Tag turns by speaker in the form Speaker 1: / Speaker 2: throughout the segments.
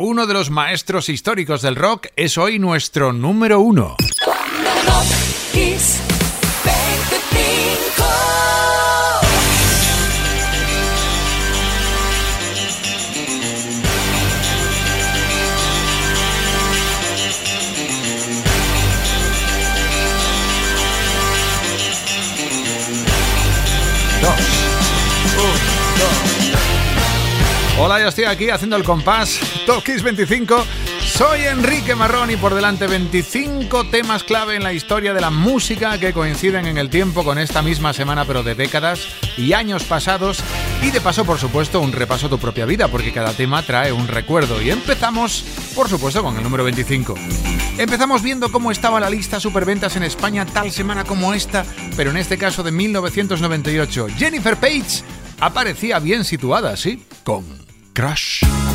Speaker 1: uno de los maestros históricos del rock, es hoy nuestro número uno. Hola, yo estoy aquí haciendo el compás Top 25. Soy Enrique Marrón y por delante 25 temas clave en la historia de la música que coinciden en el tiempo con esta misma semana, pero de décadas y años pasados. Y de paso, por supuesto, un repaso a tu propia vida, porque cada tema trae un recuerdo. Y empezamos, por supuesto, con el número 25. Empezamos viendo cómo estaba la lista superventas en España tal semana como esta, pero en este caso de 1998. Jennifer Page aparecía bien situada, ¿sí? Con
Speaker 2: Crush.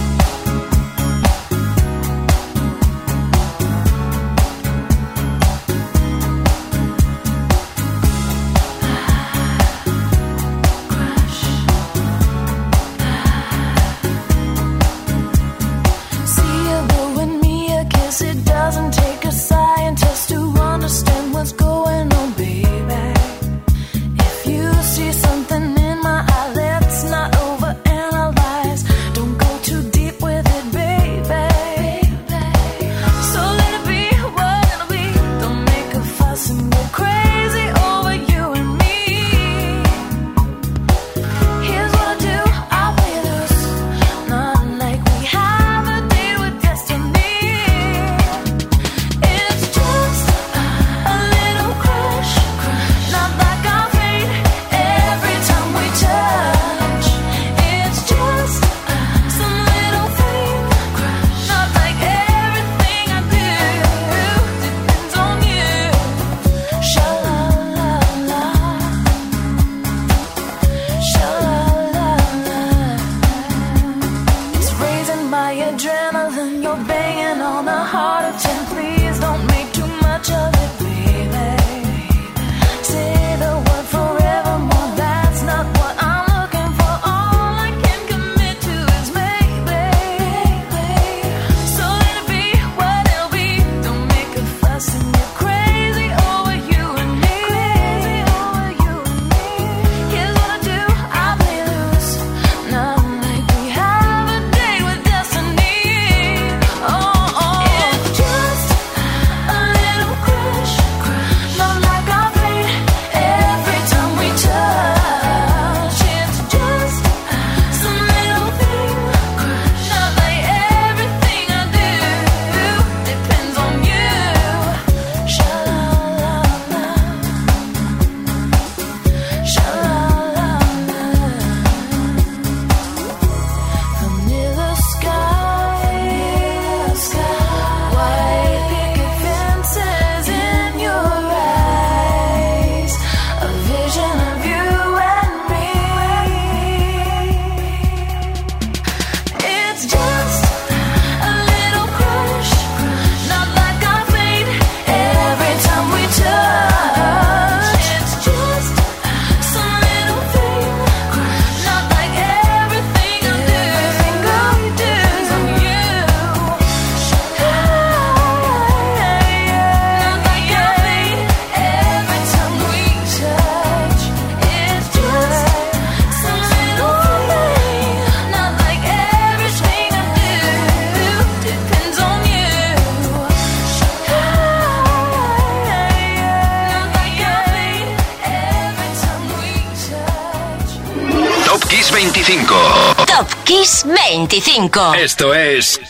Speaker 2: 25.
Speaker 3: Esto es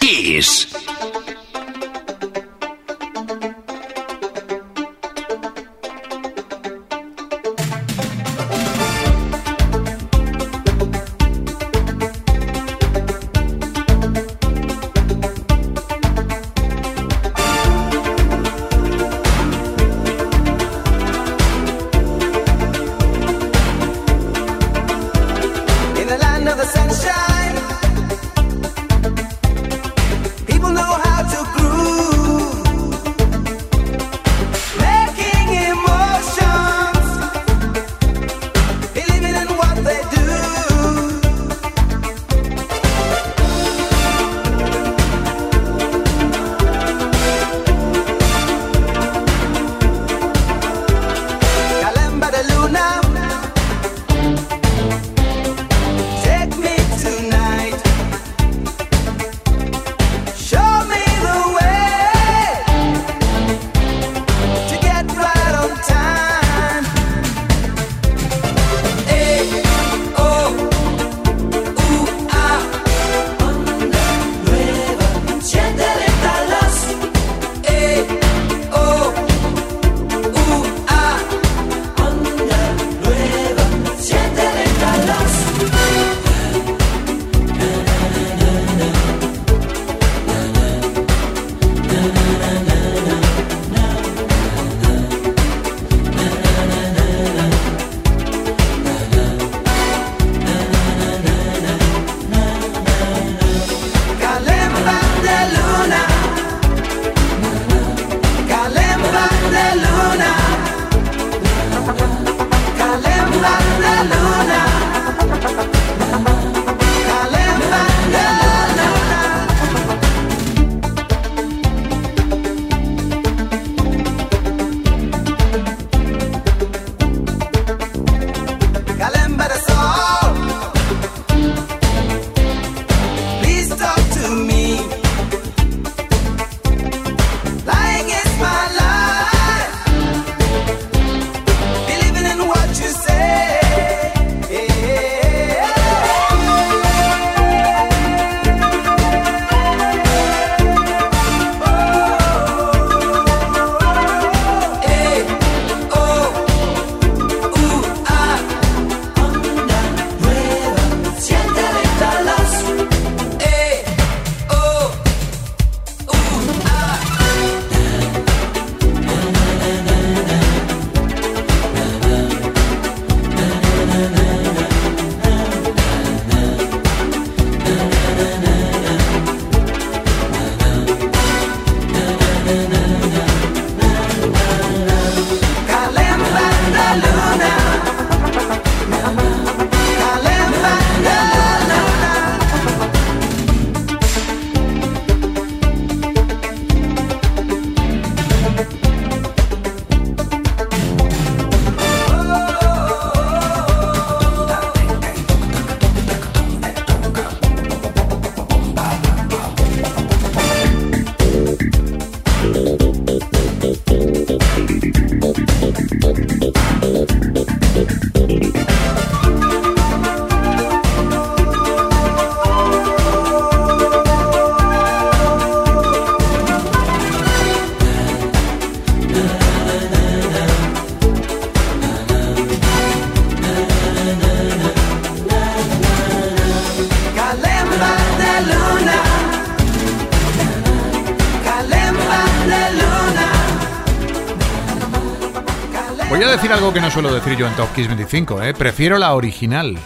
Speaker 2: que no suelo decir yo en Top Kiss 25, ¿eh? Prefiero la original.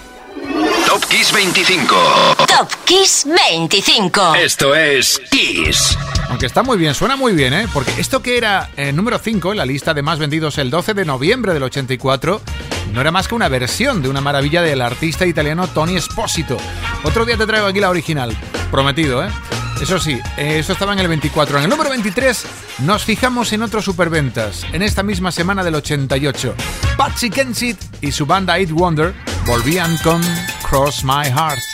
Speaker 3: Top Kiss 25.
Speaker 4: Top Kiss 25.
Speaker 3: Esto es Kiss.
Speaker 2: Aunque está muy bien, suena muy bien, ¿eh? Porque esto que era eh, número 5 en la lista de más vendidos el 12 de noviembre del 84 no era más que una versión de una maravilla del artista italiano Tony Esposito. Otro día te traigo aquí la original. Prometido, ¿eh? Eso sí, eso estaba en el 24. En el número 23 nos fijamos en otros superventas. En esta misma semana del 88, Patsy Kensit y su banda Eight Wonder volvían con Cross My Heart.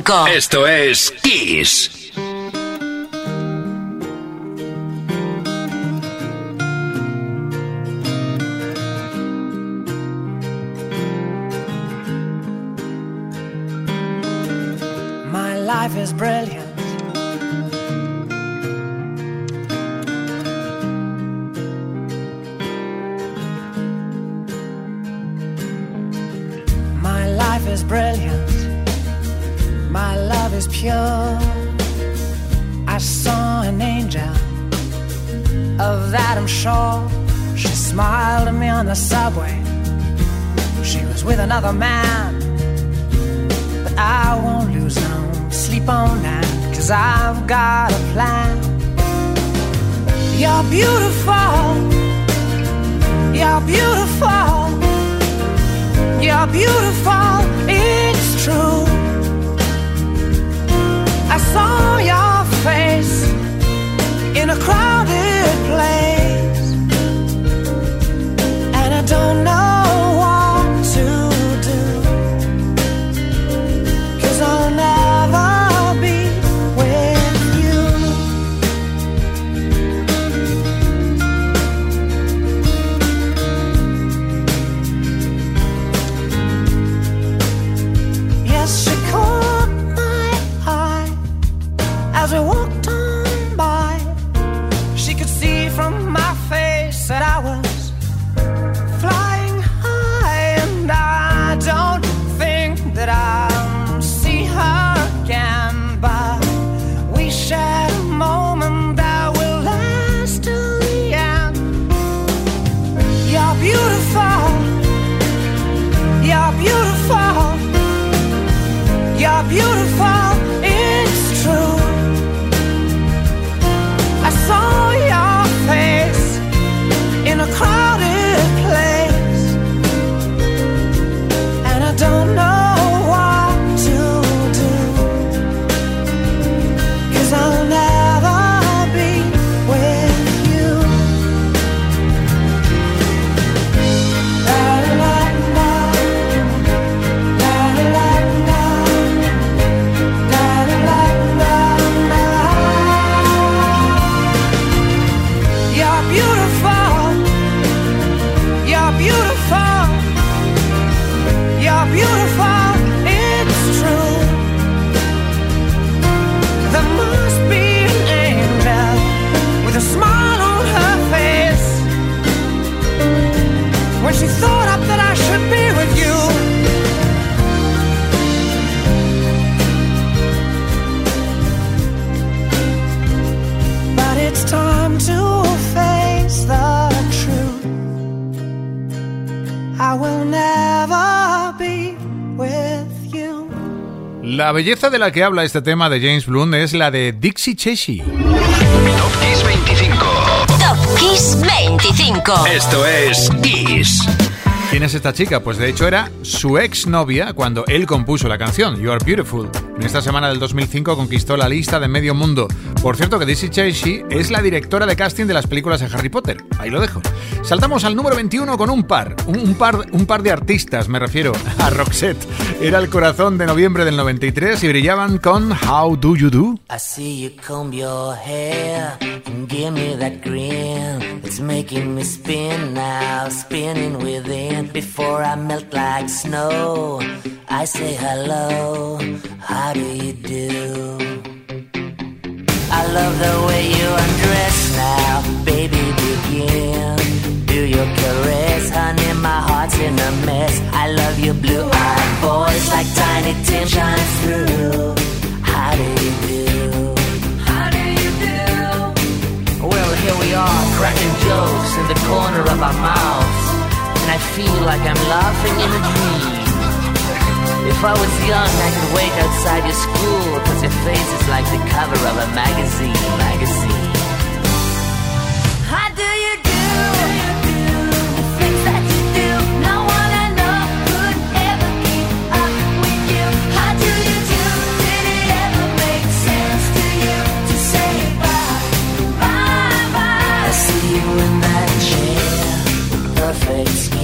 Speaker 4: 25.
Speaker 3: Esto es Kiss.
Speaker 5: My life is brilliant. She smiled at me on the subway. She was with another man, but I won't lose no sleep on that, cause I've got a plan. You're beautiful, you're beautiful, you're beautiful, it's true. I saw your face in a crowded don't know. La
Speaker 1: belleza de la que habla este tema de James Blunt es la de Dixie Cheshire.
Speaker 3: Top Kiss 25.
Speaker 2: Top Kiss 25.
Speaker 3: Esto es Kiss.
Speaker 1: ¿Quién es esta chica? Pues de hecho era su ex novia cuando él compuso la canción, You Are Beautiful. En esta semana del 2005 conquistó la lista de medio mundo. Por cierto que Dixie Cheshire es la directora de casting de las películas de Harry Potter. Ahí lo dejo. Saltamos al número 21 con un par, un, un par, un par de artistas, me refiero a Roxette. Era el corazón de noviembre del 93 y brillaban con How Do You Do.
Speaker 6: I see you comb your hair and give me that grin. It's making me spin now, spinning within. Before I melt like snow, I say hello. How do you do? I love the way you undress now, baby. Begin. Do your caress, honey. My heart's in a mess. I love your blue-eyed voice, like Tiny Tim shines through. How do you do? How do you do? Well, here we are, cracking jokes in the corner of our mouths, and I feel like I'm laughing in a dream. If I was young, I could wait outside your school, cause your face is like the cover of a magazine, magazine. How do you do? Things that you do, no one I know could ever keep up with you. How do you do? Did it ever make sense to you to say bye, bye, bye? I see you in that chair, perfect.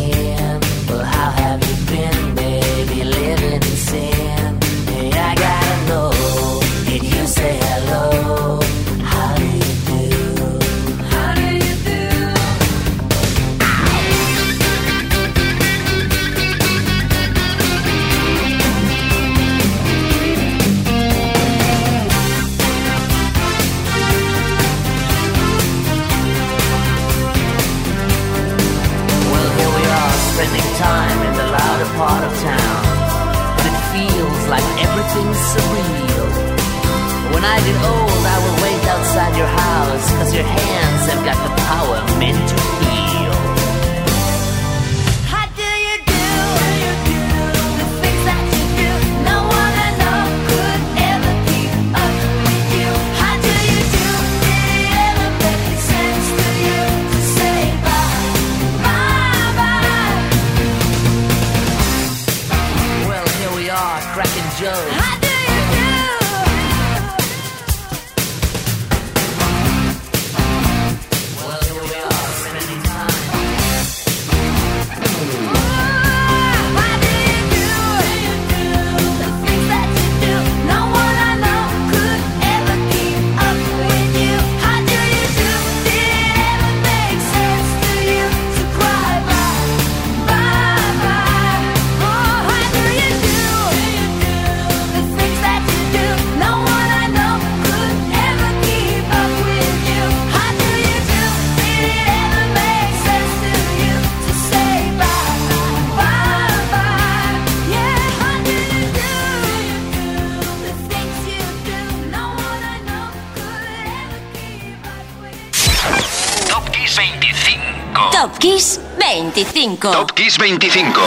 Speaker 3: 25.
Speaker 2: Top Kiss 25.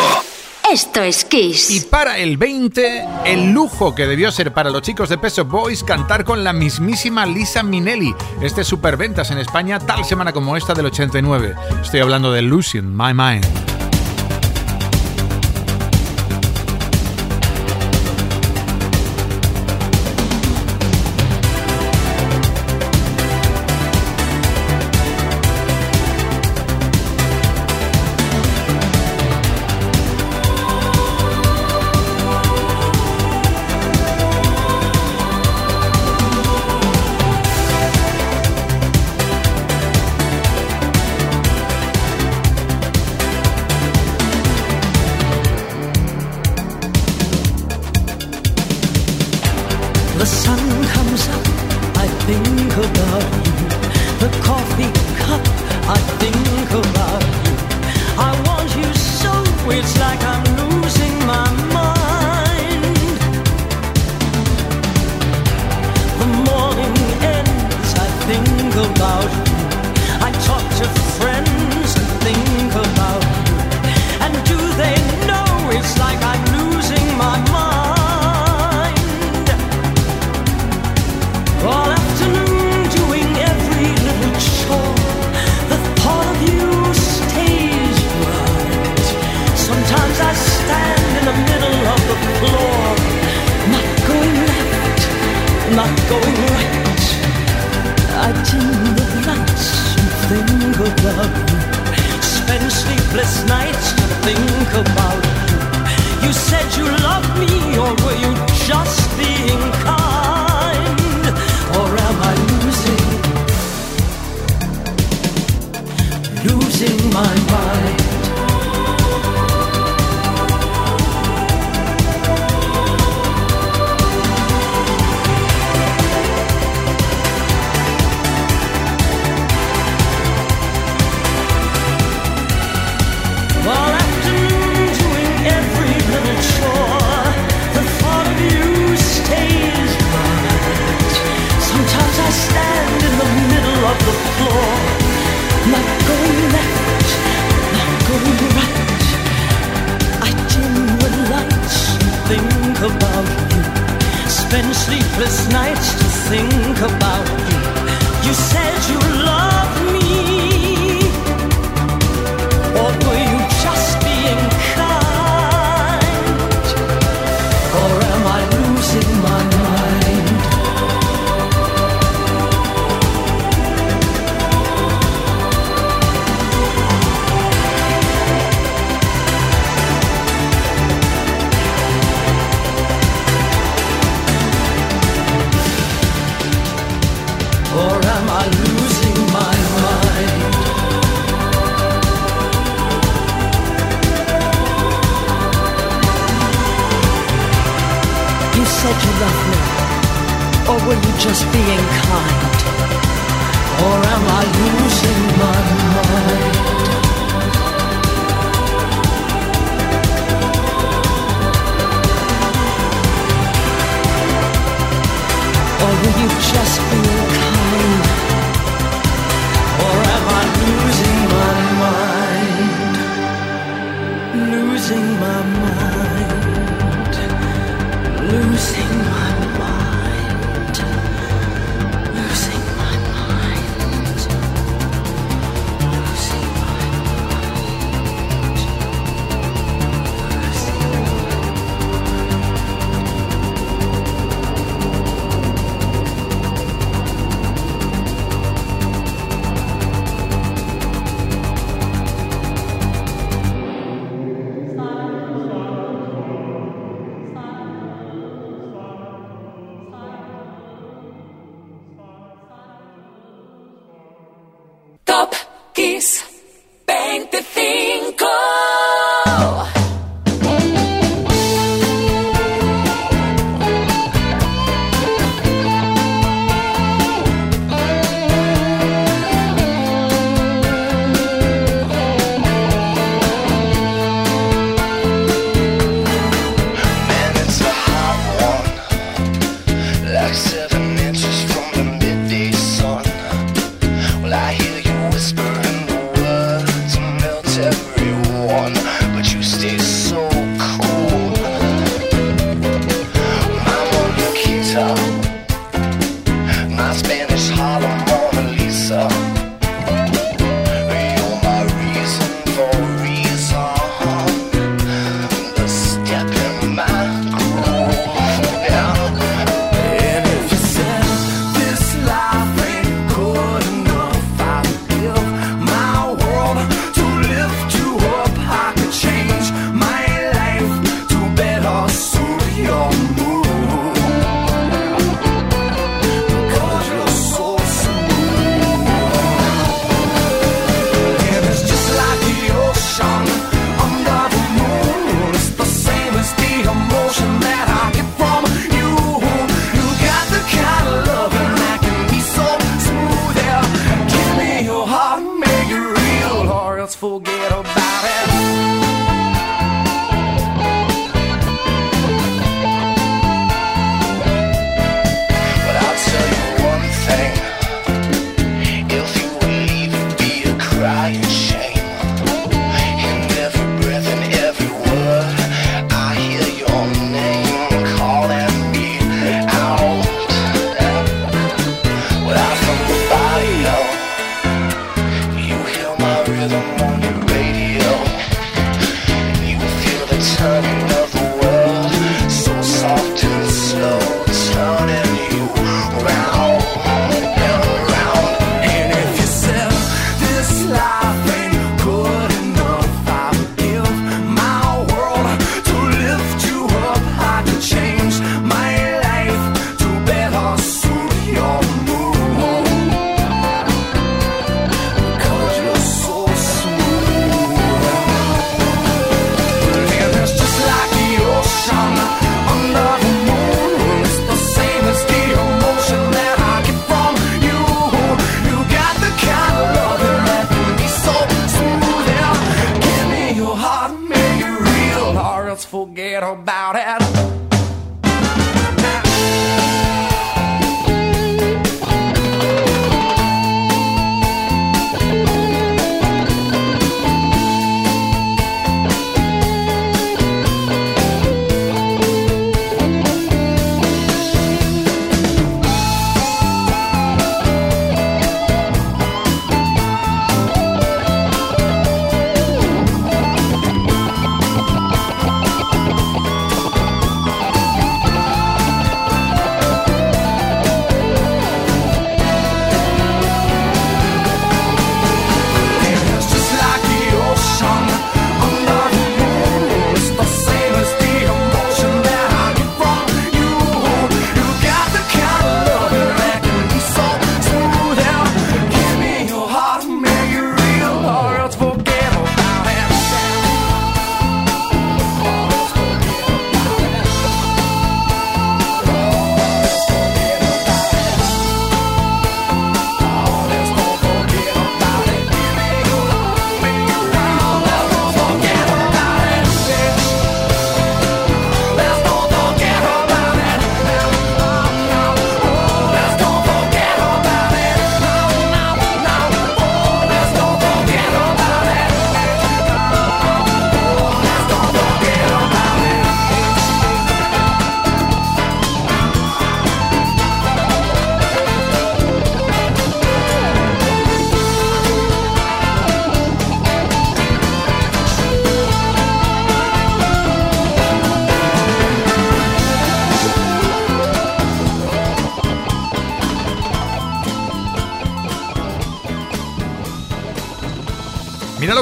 Speaker 4: Esto es Kiss.
Speaker 7: Y para el 20, el lujo que debió ser para los chicos de Peso Boys cantar con la mismísima Lisa Minelli. Este superventas en España tal semana como esta del 89. Estoy hablando de Losing My Mind.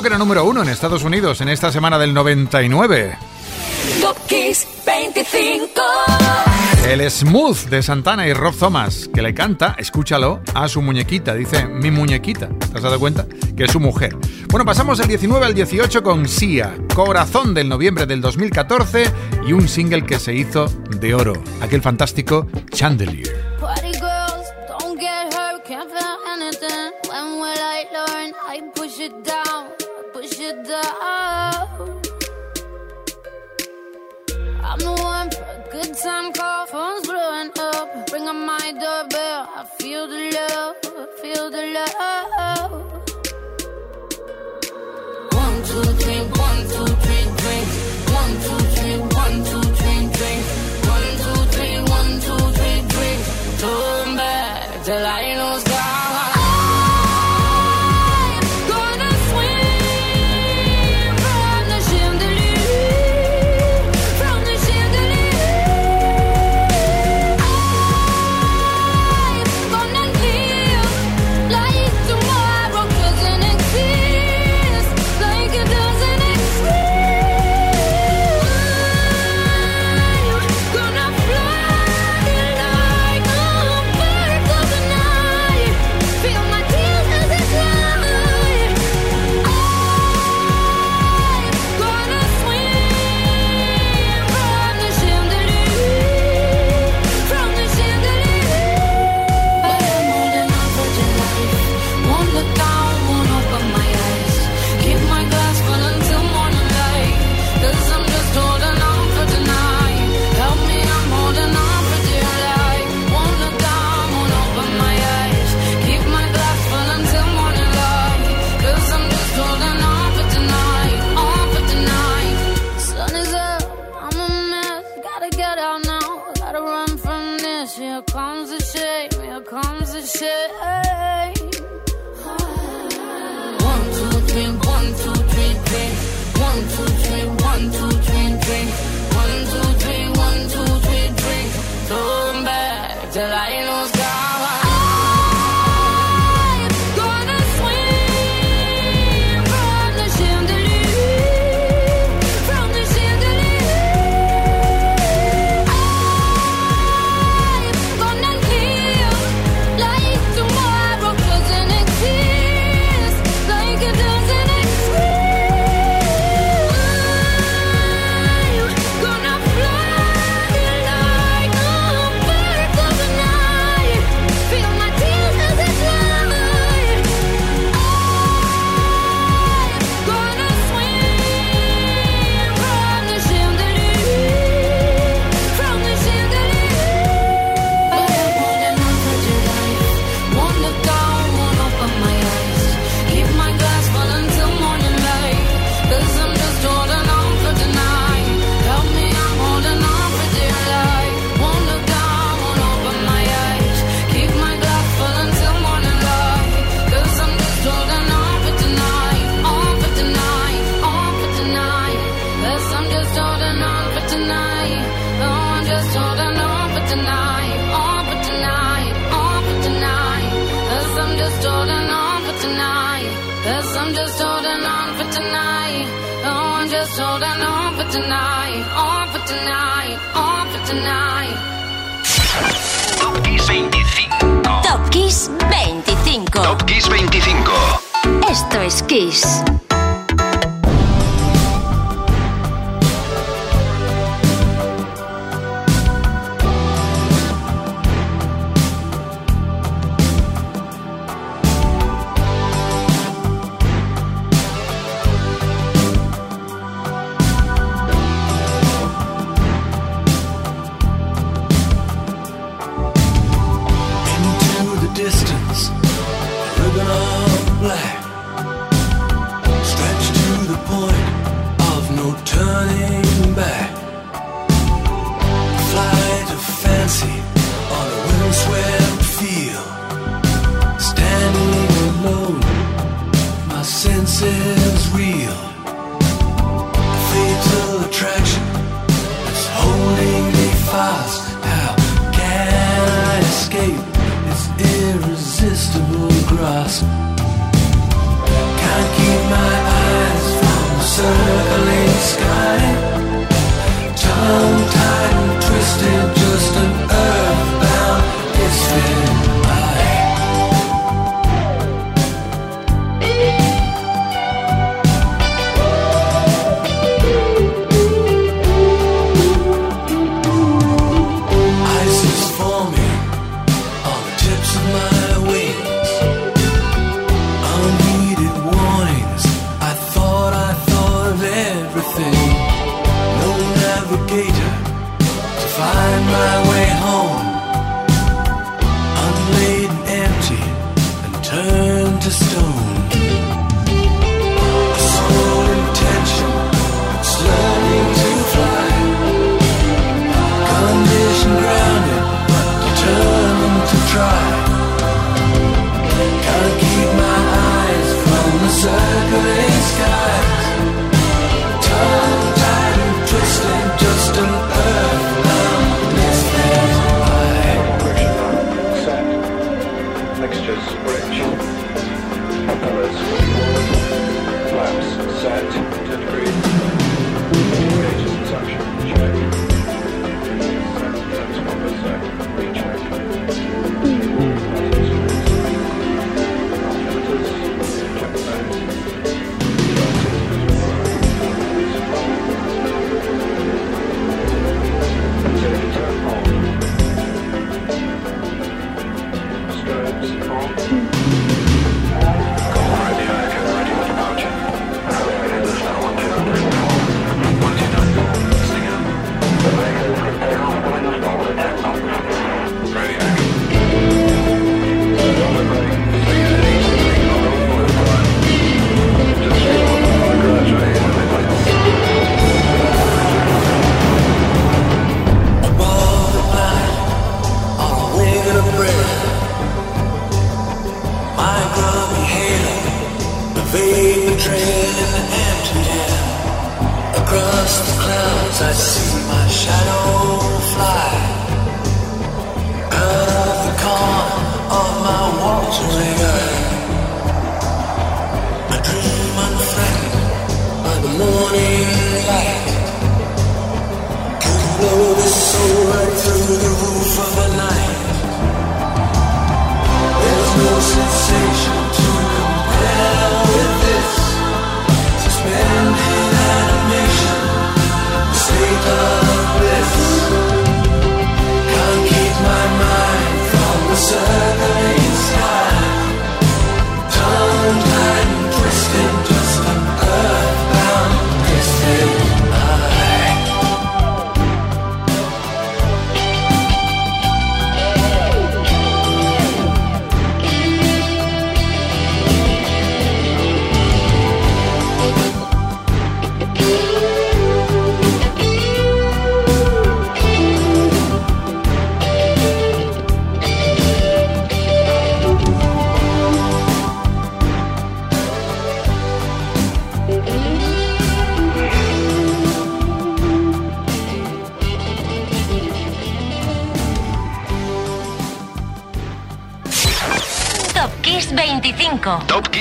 Speaker 1: que era número uno en Estados Unidos en esta semana del 99.
Speaker 2: Top Kiss 25.
Speaker 1: El smooth de Santana y Rob Thomas, que le canta, escúchalo, a su muñequita. Dice, mi muñequita. ¿Te has dado cuenta? Que es su mujer. Bueno, pasamos del 19 al 18 con Sia, corazón del noviembre del 2014 y un single que se hizo de oro, aquel fantástico Chandelier.
Speaker 8: love. I'm the one for a good time call, phone's blowing up. Ring on my doorbell, I feel the love, feel the love. One, two, three, one, two, three, drink. One, two, three, one, two, three, drink. Back till I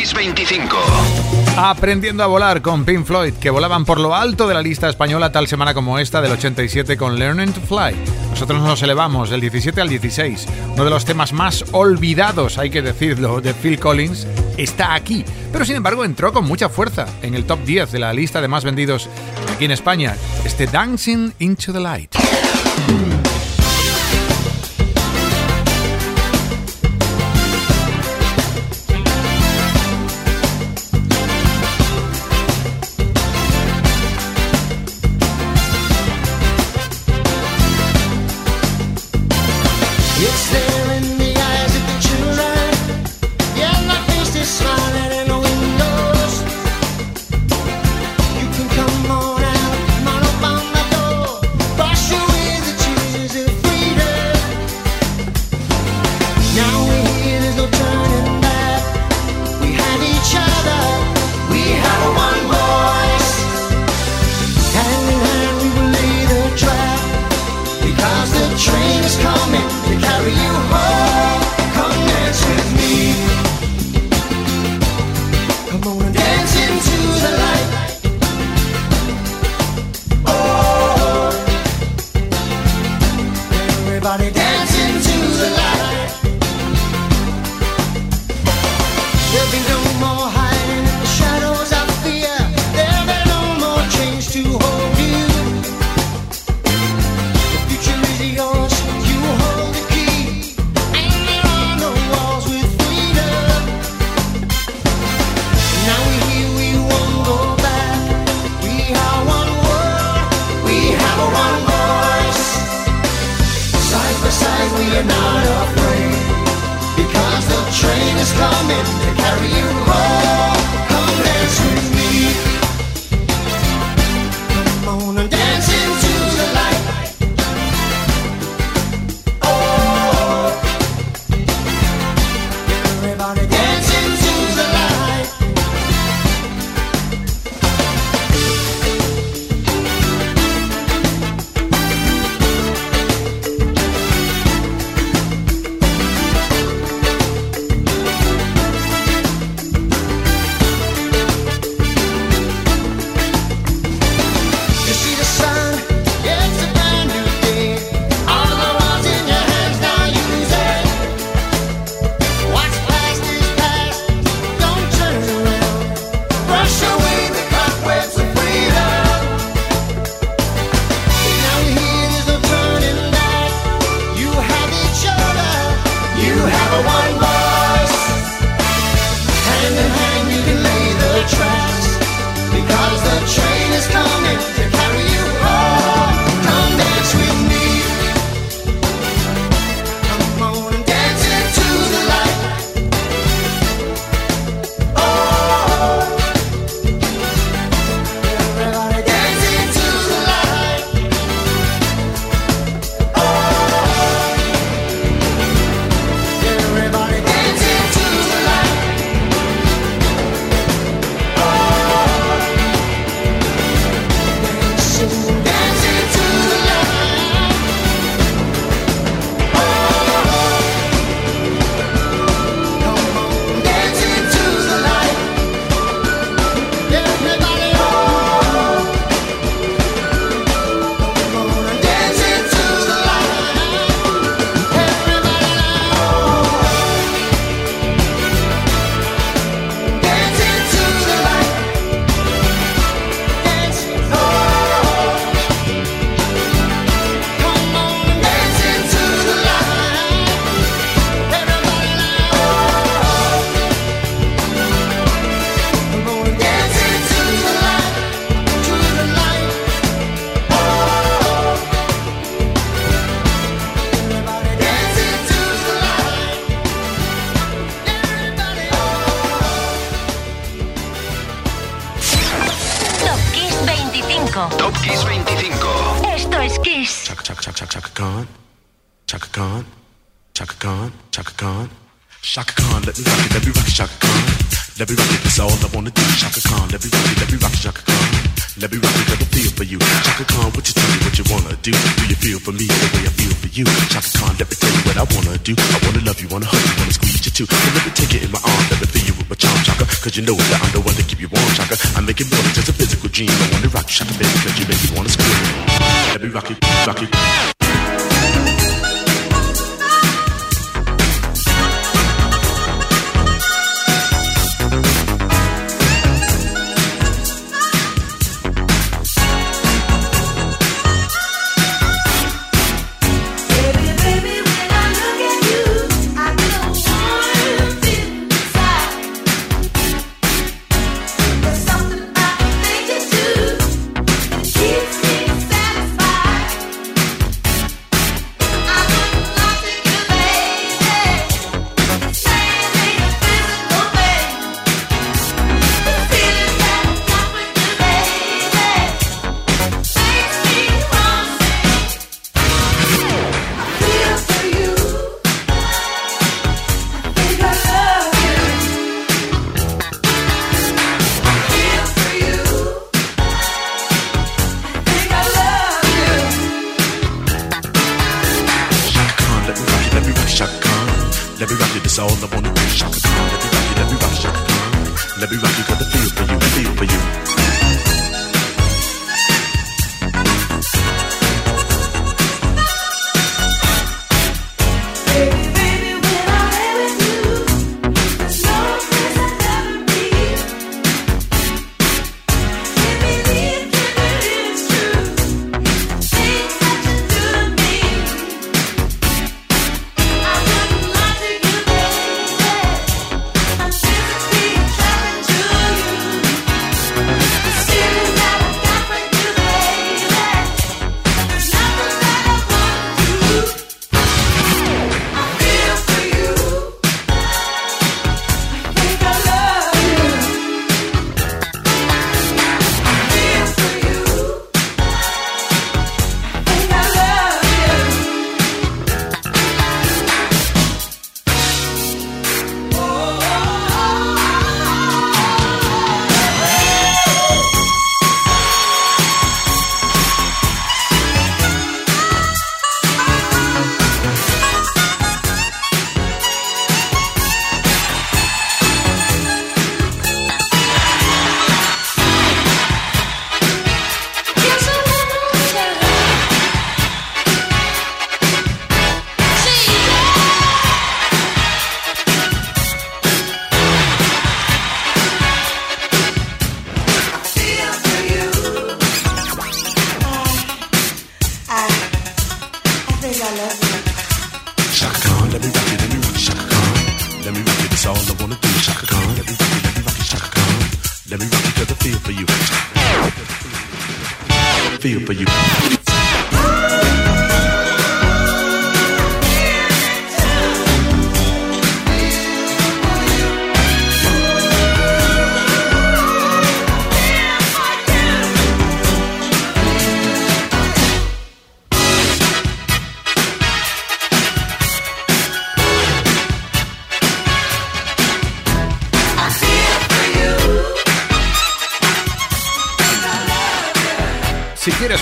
Speaker 3: 625.
Speaker 5: Aprendiendo a volar con Pink Floyd, que volaban por lo alto de la lista española tal semana como esta del 87 con Learning to Fly. Nosotros nos elevamos del 17 al 16. Uno de los temas más olvidados, hay que decirlo, de Phil Collins está aquí. Pero sin embargo entró con mucha fuerza en el top 10 de la lista de más vendidos aquí en España. Este Dancing into the Light.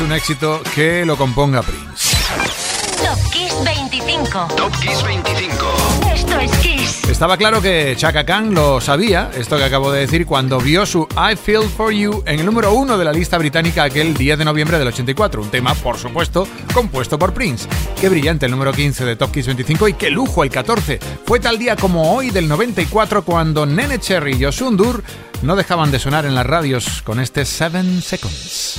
Speaker 1: Un éxito, que lo componga Prince.
Speaker 2: Top Kiss 25.
Speaker 3: Top Kiss 25.
Speaker 2: Esto es Kiss.
Speaker 1: Estaba claro que Chaka Khan lo sabía, esto que acabo de decir, cuando vio su I Feel For You en el número uno de la lista británica aquel 10 de noviembre del 84. Un tema, por supuesto, compuesto por Prince. Qué brillante el número 15 de Top Kiss 25 y qué lujo el 14. Fue tal día como hoy del 94 cuando Nene Cherry y Osundur no dejaban de sonar en las radios con este 7 Seconds.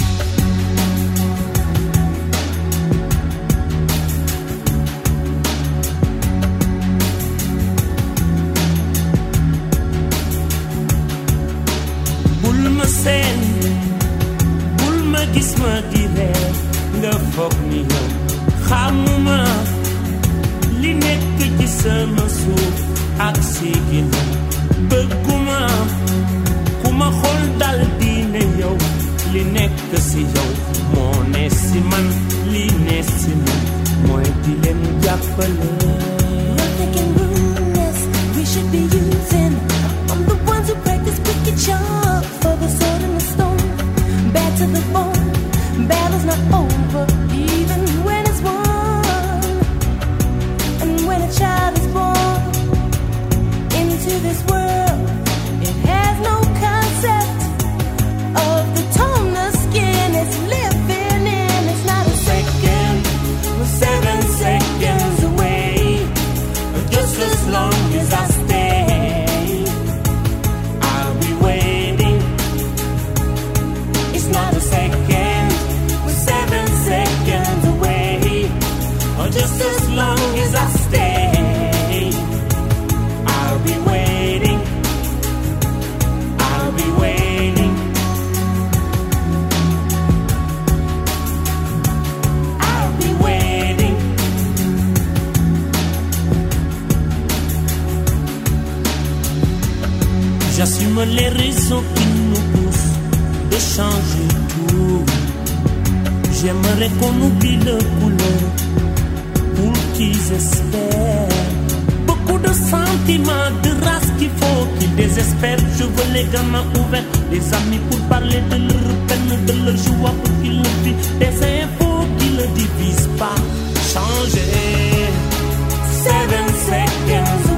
Speaker 9: tout. J'aimerais qu'on oublie le couleur pour qu'ils espèrent. Beaucoup de sentiments, de race qu'il faut qu'ils désespèrent. Je veux les gamins ouverts, les amis pour parler de leur peine, de leur joie pour qu'ils le. Des infos qui ne divisent pas. Changer. Seven seconds.